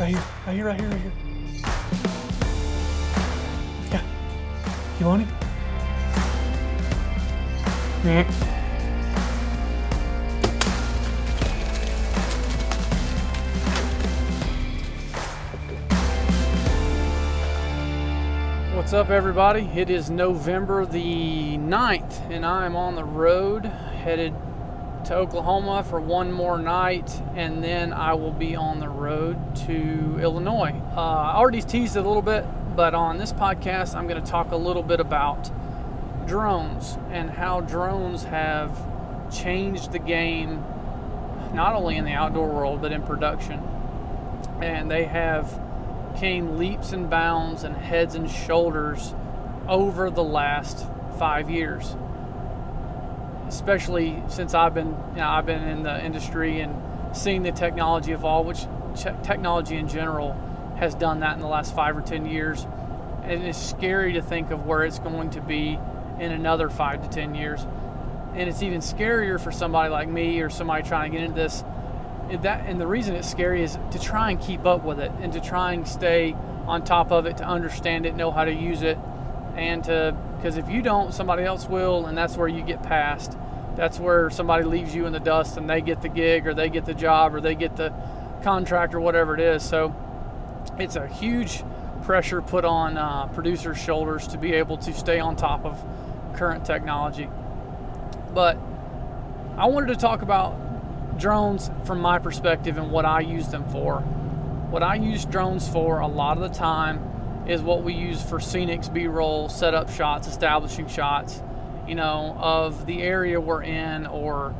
Right here, right here, right here, right here. Yeah. You want it? Yeah. What's up, everybody? It is November the 9th, and I am on the road headed to Oklahoma for one more night, and then I will be on the road to Illinois. Uh, I already teased it a little bit, but on this podcast, I'm going to talk a little bit about drones and how drones have changed the game, not only in the outdoor world, but in production. And they have came leaps and bounds and heads and shoulders over the last five years. Especially since I've been, you know, I've been in the industry and seeing the technology evolve, which technology in general has done that in the last five or ten years. And it's scary to think of where it's going to be in another five to ten years. And it's even scarier for somebody like me or somebody trying to get into this that and the reason it's scary is to try and keep up with it and to try and stay on top of it to understand it know how to use it and to because if you don't somebody else will and that's where you get past that's where somebody leaves you in the dust and they get the gig or they get the job or they get the contract or whatever it is so it's a huge pressure put on uh, producers shoulders to be able to stay on top of current technology but i wanted to talk about drones from my perspective and what I use them for. What I use drones for a lot of the time is what we use for scenics, B-roll, setup shots, establishing shots, you know, of the area we're in or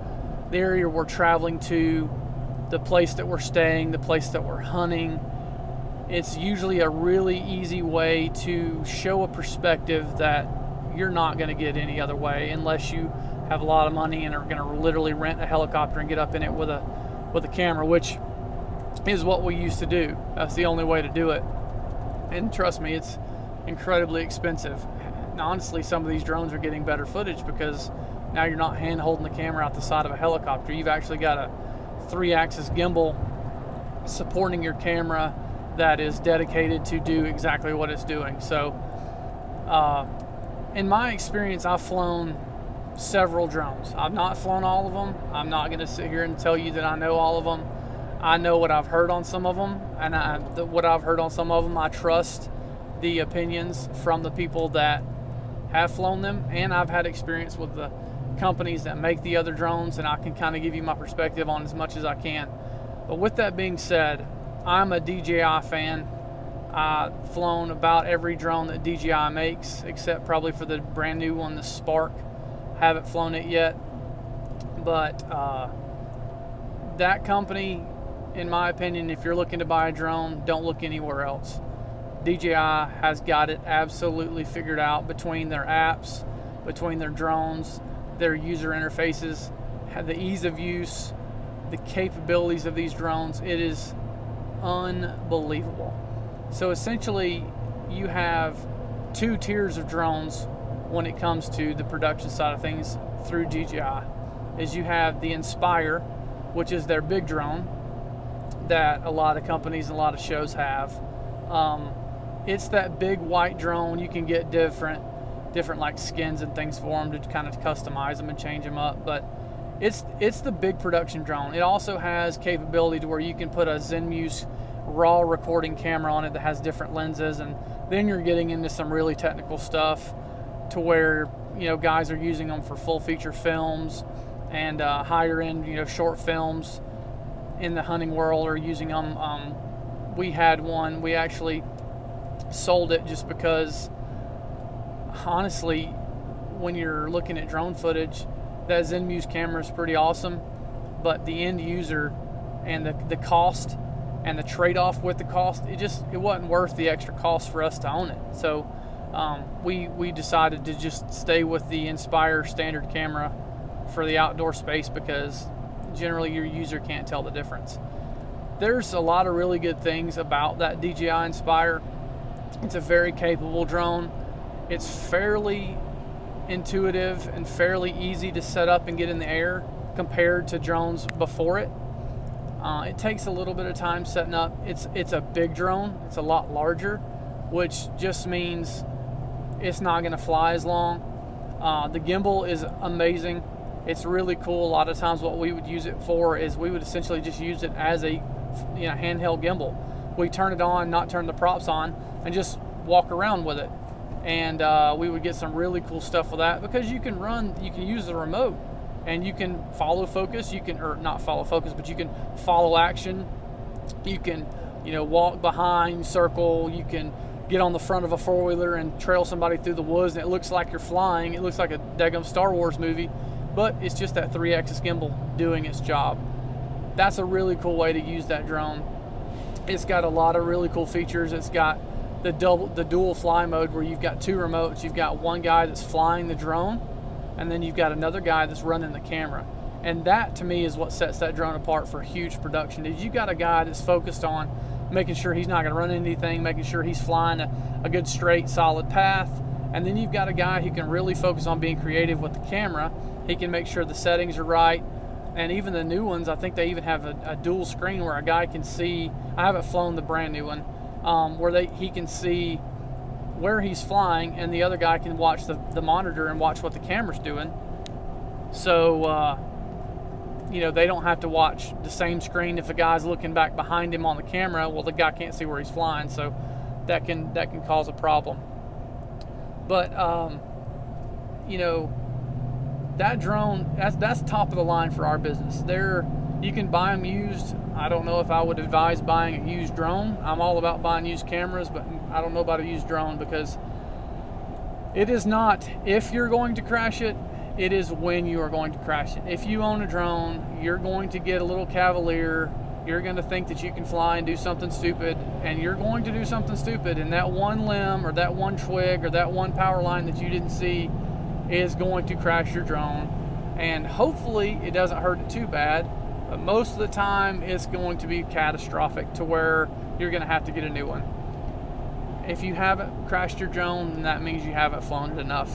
the area we're traveling to, the place that we're staying, the place that we're hunting. It's usually a really easy way to show a perspective that you're not going to get any other way unless you have a lot of money and are going to literally rent a helicopter and get up in it with a with a camera, which is what we used to do. That's the only way to do it. And trust me, it's incredibly expensive. Honestly, some of these drones are getting better footage because now you're not hand holding the camera out the side of a helicopter. You've actually got a three axis gimbal supporting your camera that is dedicated to do exactly what it's doing. So, uh, in my experience, I've flown several drones. I've not flown all of them. I'm not going to sit here and tell you that I know all of them. I know what I've heard on some of them, and I, the, what I've heard on some of them, I trust the opinions from the people that have flown them, and I've had experience with the companies that make the other drones, and I can kind of give you my perspective on as much as I can. But with that being said, I'm a DJI fan. I've flown about every drone that DJI makes, except probably for the brand new one, the Spark haven't flown it yet, but uh, that company, in my opinion, if you're looking to buy a drone, don't look anywhere else. DJI has got it absolutely figured out between their apps, between their drones, their user interfaces, the ease of use, the capabilities of these drones. It is unbelievable. So essentially, you have two tiers of drones when it comes to the production side of things through DJI is you have the Inspire, which is their big drone that a lot of companies and a lot of shows have. Um, it's that big white drone. You can get different, different like skins and things for them to kind of customize them and change them up. But it's it's the big production drone. It also has capability to where you can put a Zenmuse raw recording camera on it that has different lenses, and then you're getting into some really technical stuff to where you know guys are using them for full feature films and uh, higher end you know short films in the hunting world are using them. Um, we had one. We actually sold it just because honestly, when you're looking at drone footage, that Zenmuse camera is pretty awesome, but the end user and the, the cost and the trade-off with the cost, it just it wasn't worth the extra cost for us to own it. So um, we we decided to just stay with the Inspire standard camera for the outdoor space because generally your user can't tell the difference. There's a lot of really good things about that DJI Inspire. It's a very capable drone. It's fairly intuitive and fairly easy to set up and get in the air compared to drones before it. Uh, it takes a little bit of time setting up. It's it's a big drone. It's a lot larger, which just means it's not going to fly as long. Uh, the gimbal is amazing. It's really cool. A lot of times, what we would use it for is we would essentially just use it as a you know handheld gimbal. We turn it on, not turn the props on, and just walk around with it. And uh, we would get some really cool stuff with that because you can run, you can use the remote, and you can follow focus. You can, or not follow focus, but you can follow action. You can, you know, walk behind, circle. You can get on the front of a four wheeler and trail somebody through the woods, and it looks like you're flying. It looks like a daggum Star Wars movie, but it's just that three axis gimbal doing its job. That's a really cool way to use that drone. It's got a lot of really cool features. It's got the double the dual fly mode where you've got two remotes. You've got one guy that's flying the drone, and then you've got another guy that's running the camera. And that to me is what sets that drone apart for huge production. Is you've got a guy that's focused on making sure he's not going to run anything, making sure he's flying a, a good straight solid path. And then you've got a guy who can really focus on being creative with the camera. He can make sure the settings are right. And even the new ones, I think they even have a, a dual screen where a guy can see. I haven't flown the brand new one, um, where they he can see where he's flying, and the other guy can watch the, the monitor and watch what the camera's doing. So, uh, you know, they don't have to watch the same screen if a guy's looking back behind him on the camera. Well, the guy can't see where he's flying, so that can that can cause a problem. But um, you know, that drone that's that's top of the line for our business. There, you can buy them used. I don't know if I would advise buying a used drone. I'm all about buying used cameras, but I don't know about a used drone because it is not if you're going to crash it it is when you are going to crash it. If you own a drone, you're going to get a little cavalier. You're going to think that you can fly and do something stupid, and you're going to do something stupid. And that one limb, or that one twig, or that one power line that you didn't see is going to crash your drone. And hopefully, it doesn't hurt it too bad. But most of the time, it's going to be catastrophic to where you're going to have to get a new one. If you haven't crashed your drone, then that means you haven't flown it enough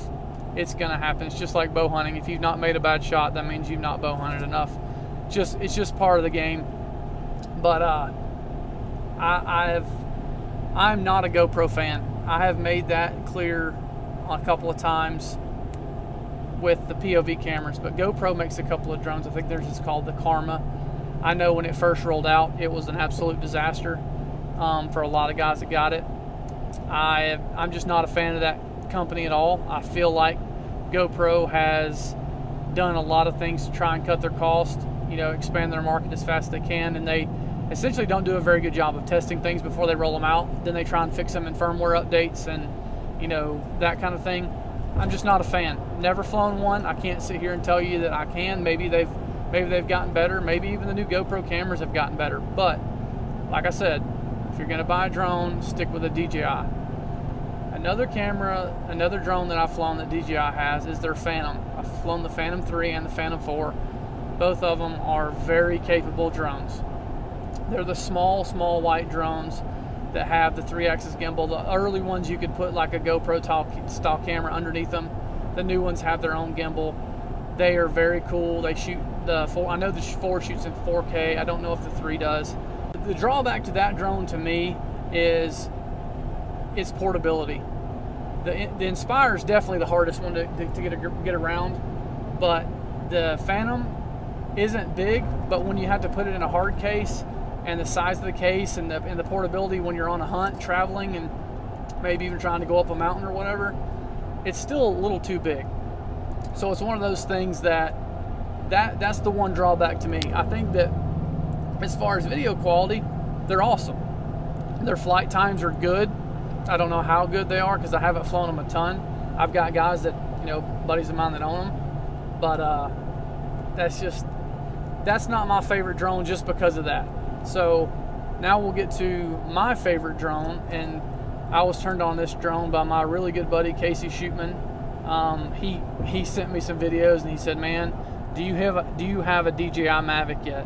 it's going to happen. It's just like bow hunting. If you've not made a bad shot, that means you've not bow hunted enough. Just it's just part of the game. But uh, I, I've I'm not a GoPro fan. I have made that clear a couple of times with the POV cameras. But GoPro makes a couple of drones. I think theirs is called the Karma. I know when it first rolled out, it was an absolute disaster um, for a lot of guys that got it. I I'm just not a fan of that company at all. I feel like GoPro has done a lot of things to try and cut their cost, you know, expand their market as fast as they can, and they essentially don't do a very good job of testing things before they roll them out. Then they try and fix them in firmware updates and, you know, that kind of thing. I'm just not a fan. Never flown one. I can't sit here and tell you that I can. Maybe they've maybe they've gotten better. Maybe even the new GoPro cameras have gotten better. But like I said, if you're going to buy a drone, stick with a DJI. Another camera, another drone that I've flown that DJI has is their Phantom. I've flown the Phantom 3 and the Phantom 4. Both of them are very capable drones. They're the small, small white drones that have the three axis gimbal. The early ones you could put like a GoPro style camera underneath them. The new ones have their own gimbal. They are very cool. They shoot the four. I know the four shoots in 4K. I don't know if the three does. The drawback to that drone to me is its portability. The, the Inspire is definitely the hardest one to, to, to get, a, get around, but the Phantom isn't big, but when you have to put it in a hard case and the size of the case and the, and the portability when you're on a hunt, traveling, and maybe even trying to go up a mountain or whatever, it's still a little too big. So it's one of those things that that that's the one drawback to me. I think that as far as video quality, they're awesome. Their flight times are good. I don't know how good they are because I haven't flown them a ton. I've got guys that, you know, buddies of mine that own them. But uh, that's just, that's not my favorite drone just because of that. So now we'll get to my favorite drone. And I was turned on this drone by my really good buddy, Casey Shootman. Um, he, he sent me some videos and he said, man, do you have a, do you have a DJI Mavic yet?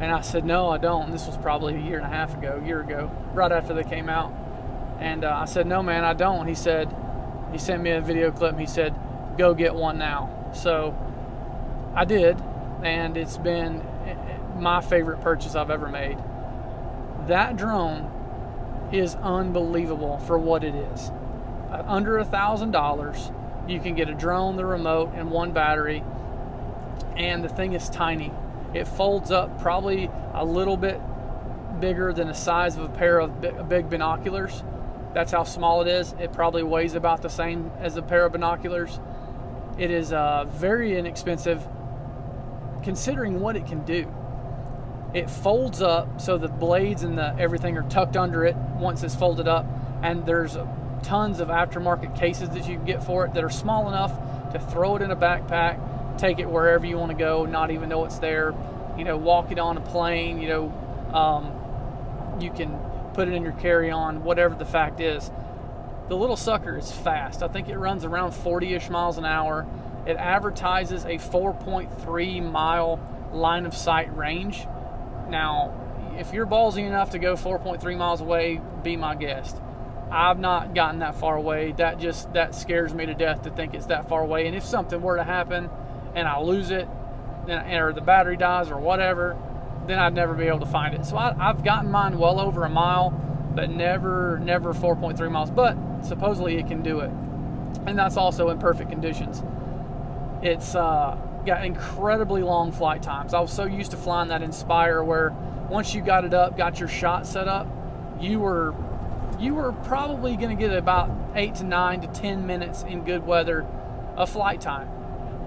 And I said, no, I don't. And this was probably a year and a half ago, a year ago, right after they came out. And uh, I said, no, man, I don't. He said, he sent me a video clip. He said, go get one now. So I did, and it's been my favorite purchase I've ever made. That drone is unbelievable for what it is. Uh, under a thousand dollars, you can get a drone, the remote, and one battery, and the thing is tiny. It folds up probably a little bit bigger than the size of a pair of big binoculars. That's how small it is. It probably weighs about the same as a pair of binoculars. It is uh, very inexpensive considering what it can do. It folds up so the blades and the everything are tucked under it once it's folded up, and there's tons of aftermarket cases that you can get for it that are small enough to throw it in a backpack, take it wherever you want to go, not even know it's there. You know, walk it on a plane. You know, um, you can put it in your carry-on, whatever the fact is. The little sucker is fast. I think it runs around 40-ish miles an hour. It advertises a 4.3 mile line of sight range. Now, if you're ballsy enough to go 4.3 miles away, be my guest. I've not gotten that far away. That just that scares me to death to think it's that far away. And if something were to happen and I lose it, then or the battery dies or whatever, then I'd never be able to find it. So I, have gotten mine well over a mile, but never never 4.3 miles. But supposedly it can do it, and that's also in perfect conditions. It's uh, got incredibly long flight times. I was so used to flying that Inspire where once you got it up, got your shot set up, you were you were probably going to get about eight to nine to ten minutes in good weather of flight time.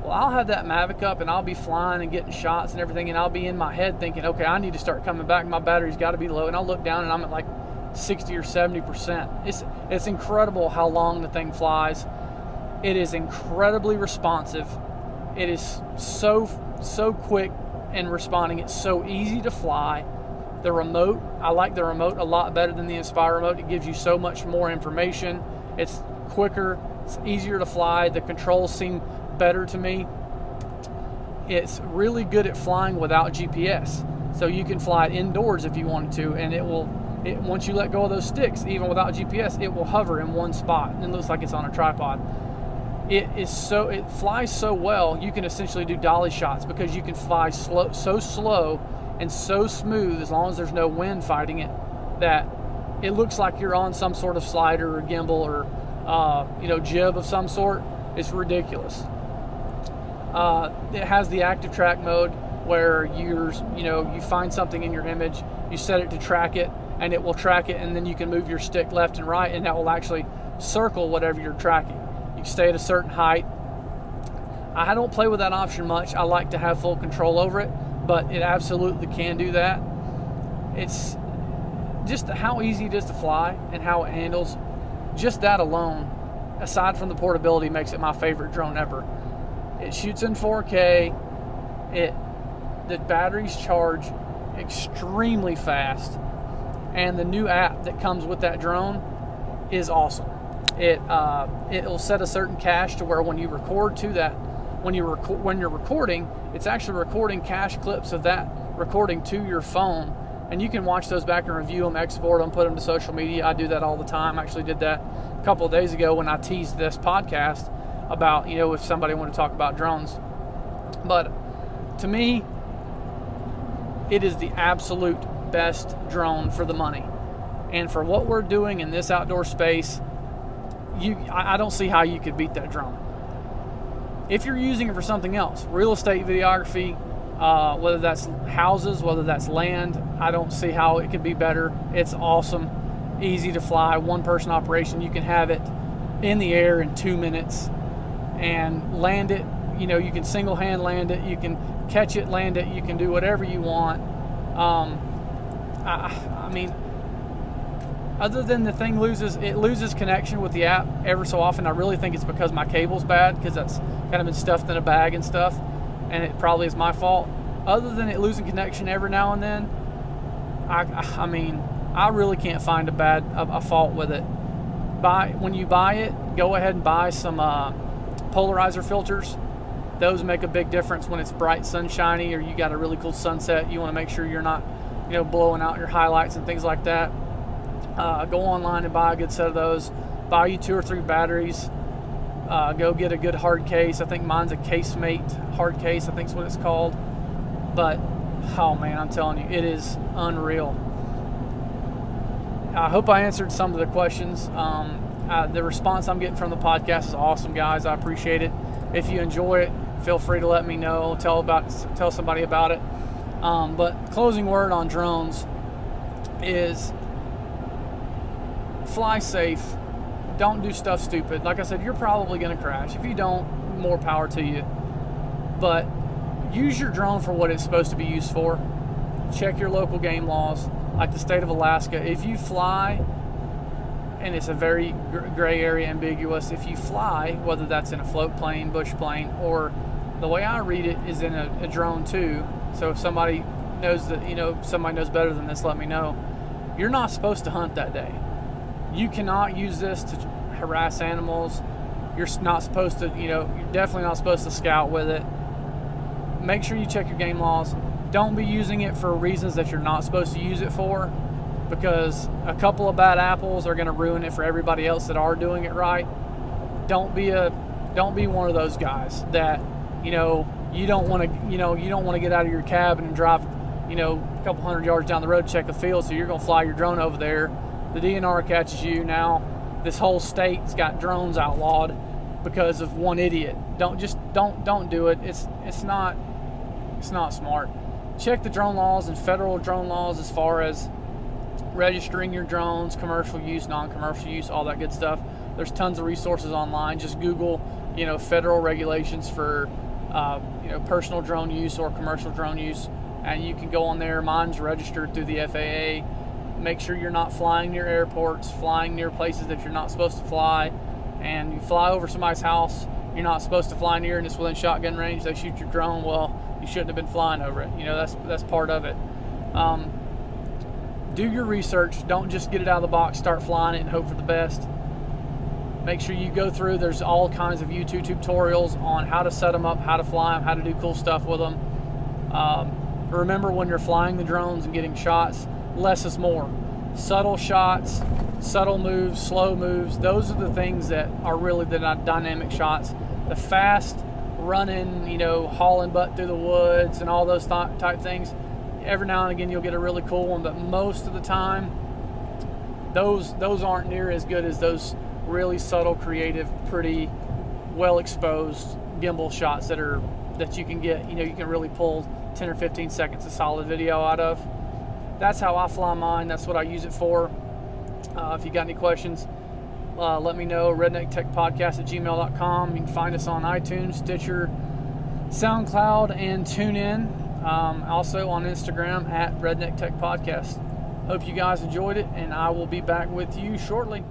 Well, I'll have that Mavic up and I'll be flying and getting shots and everything, and I'll be in my head thinking, okay, I need to start coming back. My battery's got to be low, and I'll look down and I'm at like 60 or 70 percent. It's it's incredible how long the thing flies. It is incredibly responsive. It is so so quick in responding. It's so easy to fly. The remote, I like the remote a lot better than the Inspire remote. It gives you so much more information. It's quicker, it's easier to fly. The controls seem better to me. It's really good at flying without GPS. So you can fly it indoors if you wanted to, and it will, it, once you let go of those sticks, even without GPS, it will hover in one spot and it looks like it's on a tripod. It is so, it flies so well, you can essentially do dolly shots because you can fly slow, so slow and so smooth as long as there's no wind fighting it that it looks like you're on some sort of slider or gimbal or uh, you know jib of some sort. It's ridiculous. Uh, it has the active track mode where you're you know you find something in your image, you set it to track it, and it will track it, and then you can move your stick left and right, and that will actually circle whatever you're tracking. Stay at a certain height. I don't play with that option much. I like to have full control over it but it absolutely can do that. It's just how easy it is to fly and how it handles. Just that alone, aside from the portability, makes it my favorite drone ever. It shoots in 4K. It the batteries charge extremely fast, and the new app that comes with that drone is awesome. It uh, it'll set a certain cache to where when you record to that when you rec- when you're recording, it's actually recording cache clips of that recording to your phone, and you can watch those back and review them, export them, put them to social media. I do that all the time. I actually did that a couple of days ago when I teased this podcast about you know if somebody wanted to talk about drones. But to me, it is the absolute best drone for the money, and for what we're doing in this outdoor space, you I, don't see how you could beat that drone if you're using it for something else, real estate videography, uh, whether that's houses, whether that's land, I don't see how it could be better. It's awesome, easy to fly, one person operation. You can have it in the air in two minutes and land it. You know, you can single hand land it, you can catch it, land it, you can do whatever you want. Um, I, I mean, other than the thing loses it loses connection with the app ever so often i really think it's because my cable's bad because that's kind of been stuffed in a bag and stuff and it probably is my fault. Other than it losing connection every now and then i i mean i really can't find a bad a, a fault with it. Buy when you buy it go ahead and buy some uh, polarizer filters. Those make a big difference when it's bright sunshiny or you got a really cool sunset you want to make sure you're not you know blowing out your highlights and things like that uh, go online and buy a good set of those. Buy you two or three batteries. Uh, go get a good hard case. I think mine's a Casemate hard case. I think is what it's called. But oh man, I'm telling you, it is unreal. I hope I answered some of the questions. Um, uh, the response I'm getting from the podcast is awesome, guys. I appreciate it. If you enjoy it, feel free to let me know. Tell about tell somebody about it. Um, but closing word on drones is fly safe. Don't do stuff stupid. Like I said, you're probably going to crash. If you don't, more power to you. But use your drone for what it's supposed to be used for. Check your local game laws. Like the state of Alaska, if you fly, and it's a very gray area, ambiguous, if you fly, whether that's in a float plane, bush plane, or the way I read it is in a, a drone too. So if somebody knows that, you know, somebody knows better than this, let me know. You're not supposed to hunt that day. You cannot use this to harass animals. You're not supposed to, you know, you're definitely not supposed to scout with it. Make sure you check your game laws. Don't be using it for reasons that you're not supposed to use it for because a couple of bad apples are going to ruin it for everybody else that are doing it right. Don't be a don't be one of those guys that, you know, you don't want to, you know, you don't want to get out of your cabin and drive, you know, a couple hundred yards down the road check a field so you're going to fly your drone over there the DNR catches you now. This whole state's got drones outlawed because of one idiot. Don't just don't don't do it. It's it's not it's not smart. Check the drone laws and federal drone laws as far as registering your drones, commercial use, non-commercial use, all that good stuff. There's tons of resources online. Just Google, you know, federal regulations for uh, you know personal drone use or commercial drone use, and you can go on there. Mine's registered through the FAA make sure you're not flying near airports, flying near places that you're not supposed to fly. And you fly over somebody's house you're not supposed to fly near and it's within shotgun range, they shoot your drone, well, you shouldn't have been flying over it. You know, that's that's part of it. Um, do your research. Don't just get it out of the box, start flying it and hope for the best. Make sure you go through. There's all kinds of YouTube tutorials on how to set them up, how to fly them, how to do cool stuff with them. Um, remember when you're flying the drones and getting shots, less is more. Subtle shots, subtle moves, slow moves, those are the things that are really the dynamic shots. The fast running, you know, hauling butt through the woods and all those th- type things. Every now and again you'll get a really cool one, but most of the time those those aren't near as good as those really subtle, creative, pretty well exposed gimbal shots that are that you can get, you know, you can really pull 10 or 15 seconds of solid video out of that's how I fly mine. That's what I use it for. Uh, if you got any questions, uh, let me know. Redneck Tech Podcast at gmail.com. You can find us on iTunes, Stitcher, SoundCloud, and TuneIn. Um, also on Instagram at Redneck Tech Podcast. Hope you guys enjoyed it, and I will be back with you shortly.